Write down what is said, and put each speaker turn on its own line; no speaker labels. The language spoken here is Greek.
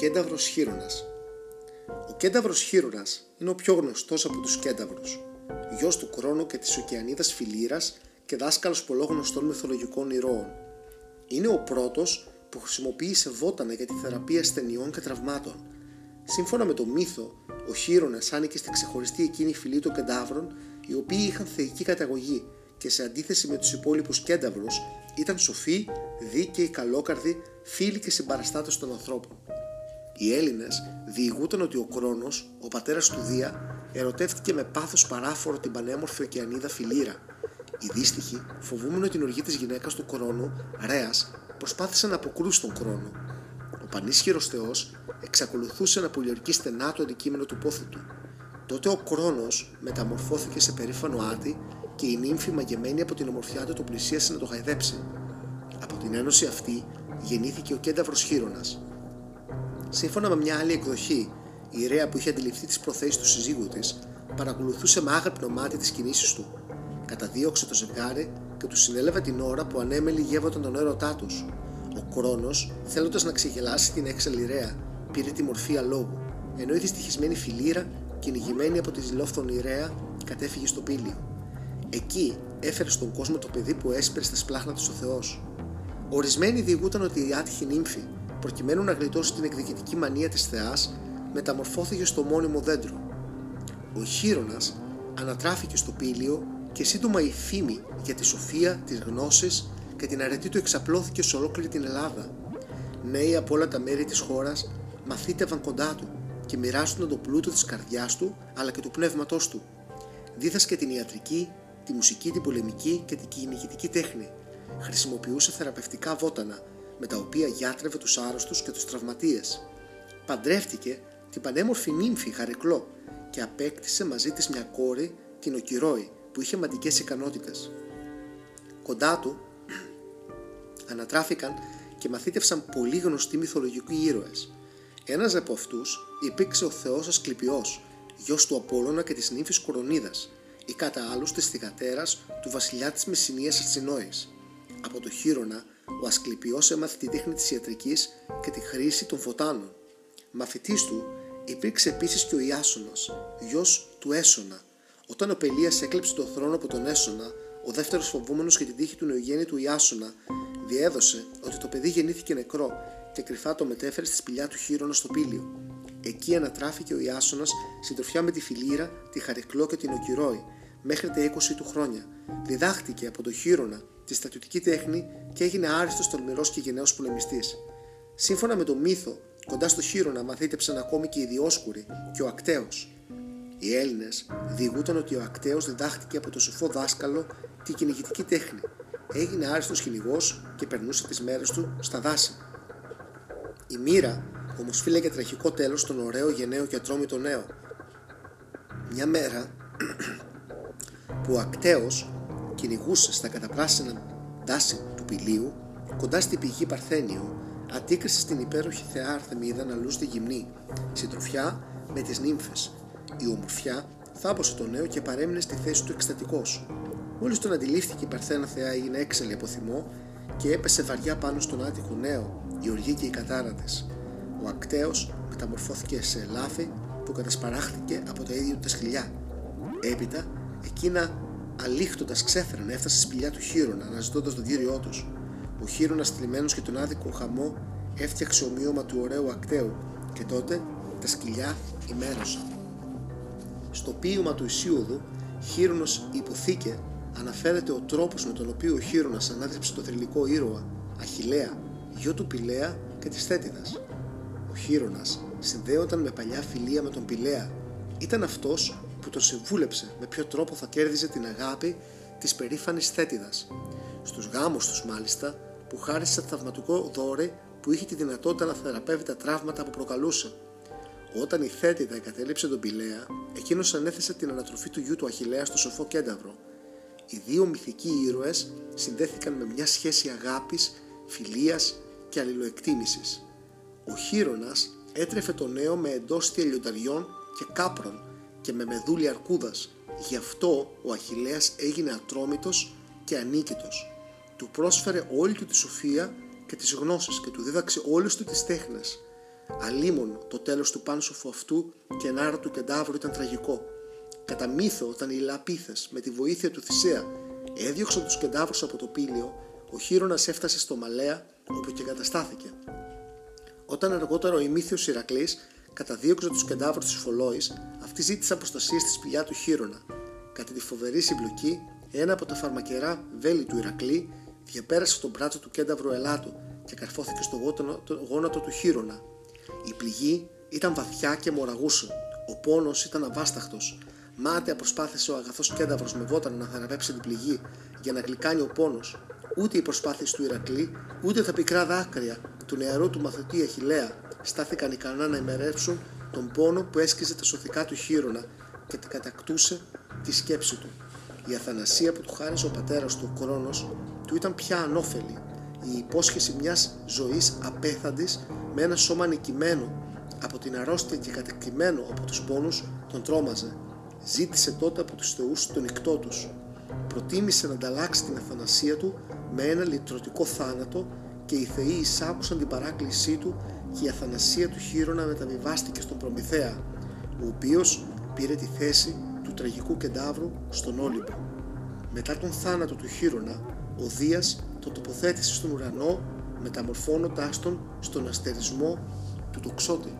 κένταυρος Χείρονας Ο κένταυρος Χείρονας είναι ο πιο γνωστός από τους κένταυρους, γιος του Κρόνου και της Οκεανίδας Φιλήρας και δάσκαλος πολλών γνωστών μυθολογικών ηρώων. Είναι ο πρώτος που χρησιμοποίησε βότανα για τη θεραπεία ασθενειών και τραυμάτων. Σύμφωνα με το μύθο, ο Χείρονας άνοικε στη ξεχωριστή εκείνη φυλή των κεντάβρων, οι οποίοι είχαν θεϊκή καταγωγή και σε αντίθεση με τους υπόλοιπους κένταυρους ήταν σοφοί, δίκαιοι, καλόκαρδοι, φίλοι και συμπαραστάτες των ανθρώπων. Οι Έλληνες διηγούταν ότι ο Κρόνος, ο πατέρας του Δία, ερωτεύτηκε με πάθος παράφορο την πανέμορφη ωκεανίδα Φιλήρα. Οι δύστιχοι, φοβούμενοι την οργή της γυναίκας του Κρόνου, Ρέας, προσπάθησαν να αποκρούσουν τον Κρόνο. Ο πανίσχυρος θεός εξακολουθούσε να πολιορκεί στενά το αντικείμενο του πόθου του. Τότε ο Κρόνος μεταμορφώθηκε σε περήφανο άτι και η νύμφη μαγεμένη από την ομορφιά του το πλησίασε να το χαϊδέψει. Από την ένωση αυτή γεννήθηκε ο κένταυρος Χείρονας. Σύμφωνα με μια άλλη εκδοχή, η Ρέα που είχε αντιληφθεί τις προθέσεις του συζύγου της, παρακολουθούσε με άγρυπνο μάτι τις κινήσεις του. Καταδίωξε το ζευγάρι και του συνέλαβε την ώρα που ανέμελοι γεύονταν τον έρωτά τους. Ο Κρόνος, θέλοντας να ξεγελάσει την έξαλλη Ρέα, πήρε τη μορφή αλόγου, ενώ η δυστυχισμένη φιλήρα, κυνηγημένη από τη ζηλόφθονη Ρέα, κατέφυγε στο πήλιο. Εκεί έφερε στον κόσμο το παιδί που έσπερε στα σπλάχνα του ο Θεός. Ορισμένοι διηγούταν ότι η άτυχη νύμφη, προκειμένου να γλιτώσει την εκδικητική μανία της Θεάς, μεταμορφώθηκε στο μόνιμο δέντρο. Ο Χείρονας ανατράφηκε στο πήλιο και σύντομα η φήμη για τη σοφία, τις γνώσεις και την αρετή του εξαπλώθηκε σε ολόκληρη την Ελλάδα. Νέοι από όλα τα μέρη της χώρας μαθήτευαν κοντά του και μοιράστηκαν τον πλούτο της καρδιάς του αλλά και του πνεύματός του. Δίδασκε την ιατρική, τη μουσική, την πολεμική και την κυνηγητική τέχνη. Χρησιμοποιούσε θεραπευτικά βότανα με τα οποία γιάτρευε τους άρρωστους και τους τραυματίες. Παντρεύτηκε την πανέμορφη νύμφη Χαρεκλό και απέκτησε μαζί της μια κόρη, την Οκυρώη, που είχε μαντικές ικανότητες. Κοντά του ανατράφηκαν και μαθήτευσαν πολύ γνωστοί μυθολογικοί ήρωες. Ένας από αυτούς υπήρξε ο θεός Ασκληπιός, γιος του Απόλλωνα και της νύμφης Κορονίδας, ή κατά άλλους της θυγατέρας του βασιλιά της Μεσσηνίας Αρτσινόης. Από το Χείρονα, ο Ασκληπιός έμαθε τη τέχνη της ιατρικής και τη χρήση των φωτάνων. Μαθητής του υπήρξε επίσης και ο Ιάσονας, γιος του Έσονα. Όταν ο Πελίας έκλεψε τον θρόνο από τον Έσονα, ο δεύτερος φοβούμενος για την τύχη του νεογέννητου Ιάσονα διέδωσε ότι το παιδί γεννήθηκε νεκρό και κρυφά το μετέφερε στη σπηλιά του Χείρονα στο πήλιο. Εκεί ανατράφηκε ο Ιάσονα συντροφιά με τη Φιλήρα, τη Χαρικλό και την Οκυρώη, μέχρι τα 20 του χρόνια. Διδάχτηκε από το Χείρονα τη στατιωτική τέχνη και έγινε άριστος τολμηρός και γενναίος πολεμιστής. Σύμφωνα με το μύθο, κοντά στο Χείρονα μαθήτεψαν ακόμη και οι Διόσκουροι και ο Ακταίο. Οι Έλληνες διηγούταν ότι ο Ακταίο διδάχτηκε από το σοφό δάσκαλο τη κυνηγητική τέχνη. Έγινε άριστος κυνηγός και περνούσε τις μέρες του στα δάση. Η μοίρα όμω φύλαγε τραγικό τέλος στον ωραίο γενναίο και ατρόμητο νέο. Μια μέρα που ο Ακτέος κυνηγούσε στα καταπράσινα δάση του πηλίου κοντά στην πηγή Παρθένιο αντίκρισε στην υπέροχη θεά Αρθεμίδα να λούσει τη γυμνή, συντροφιά με τις νύμφες. Η ομορφιά θάμπωσε τον νέο και παρέμεινε στη θέση του εκστατικός. Μόλις τον αντιλήφθηκε η Παρθένα θεά έγινε έξαλλη από θυμό και έπεσε βαριά πάνω στον άτυχο νέο, η οργή και η κατάρα της. Ο ακτέο μεταμορφώθηκε σε ελάφι που κατασπαράχθηκε από τα ίδια του τα σκυλιά. Έπειτα, εκείνα αλήχτοντας ξέφεραν έφτασε στη σπηλιά του Χείρονα αναζητώντας τον κύριό του. Ο Χείρονας θλιμμένος και τον άδικο χαμό έφτιαξε ομοίωμα του ωραίου ακτέου και τότε τα σκυλιά ημέρωσαν. Στο ποίημα του Ισίωδου, Χείρονος υποθήκε αναφέρεται ο τρόπος με τον οποίο ο Χείρονας ανάδειψε το θρηλυκό ήρωα Αχιλέα, γιο του Πηλέα και της Θέτιδας. Ο Χείρονας συνδέονταν με παλιά φιλία με τον Πηλέα. Ήταν αυτός που τον συμβούλεψε με ποιο τρόπο θα κέρδιζε την αγάπη της περήφανης Θέτιδας. Στους γάμους τους μάλιστα, που χάρισε θαυματικό δώρε που είχε τη δυνατότητα να θεραπεύει τα τραύματα που προκαλούσε. Όταν η Θέτιδα εγκατέλειψε τον Πηλέα, εκείνος ανέθεσε την ανατροφή του γιου του Αχηλέα στο σοφό κένταυρο. Οι δύο μυθικοί ήρωες συνδέθηκαν με μια σχέση αγάπης, φιλίας και αλληλοεκτίμησης. Ο Χείρονας έτρεφε το νέο με εντόστια λιονταριών και κάπρων και με μεδούλη αρκούδας. Γι' αυτό ο Αχηλέας έγινε ατρόμητος και ανίκητος. Του πρόσφερε όλη του τη σοφία και τις γνώσεις και του δίδαξε όλες του τις τέχνες. Αλίμονο, το τέλος του πάνσοφου αυτού και άρα του κεντάβρου ήταν τραγικό. Κατά μύθο, όταν οι Λαπίθες με τη βοήθεια του Θησέα έδιωξαν τους κεντάβρους από το πύλιο, ο Χίρονας έφτασε στο Μαλέα όπου και καταστάθηκε. Όταν αργότερα ο ημίθιος Ηρακλής καταδίωξε τους κεντάβρους της Φολόης, αυτοί ζήτησαν προστασία στη σπηλιά του Χίρονα. Κατά τη φοβερή συμπλοκή, ένα από τα φαρμακερά βέλη του Ηρακλή διαπέρασε τον μπράτσο του κένταβρου Ελάτου και καρφώθηκε στο γόνατο του Χίρονα. Η πληγή ήταν βαθιά και μοραγούσε. Ο πόνος ήταν αβάσταχτος. Μάταια προσπάθησε ο αγαθός κένταβρο με βότανα να θεραπεύσει την πληγή για να γλυκάνει ο πόνος. Ούτε οι προσπάθειες του Ηρακλή, ούτε τα πικρά δάκρυα του νεαρού του μαθητή Αχηλέα στάθηκαν ικανά να ημερεύσουν τον πόνο που έσκυζε τα σωθικά του χείρονα και την κατακτούσε τη σκέψη του. Η αθανασία που του χάριζε ο πατέρας του, ο Κρόνος, του ήταν πια ανώφελη. Η υπόσχεση μιας ζωής απέθαντης με ένα σώμα νικημένο από την αρρώστια και κατεκτημένο από τους πόνους τον τρόμαζε. Ζήτησε τότε από τους θεούς τον νικτό τους. Προτίμησε να ανταλλάξει την αθανασία του με ένα λυτρωτικό θάνατο και οι θεοί εισάκουσαν την παράκλησή του και η αθανασία του Χείρονα μεταβιβάστηκε στον Προμηθέα, ο οποίος πήρε τη θέση του τραγικού κεντάβρου στον Όλυμπο. Μετά τον θάνατο του Χείρονα, ο Δίας το τοποθέτησε στον ουρανό μεταμορφώνοντάς τον στον αστερισμό του τοξότη.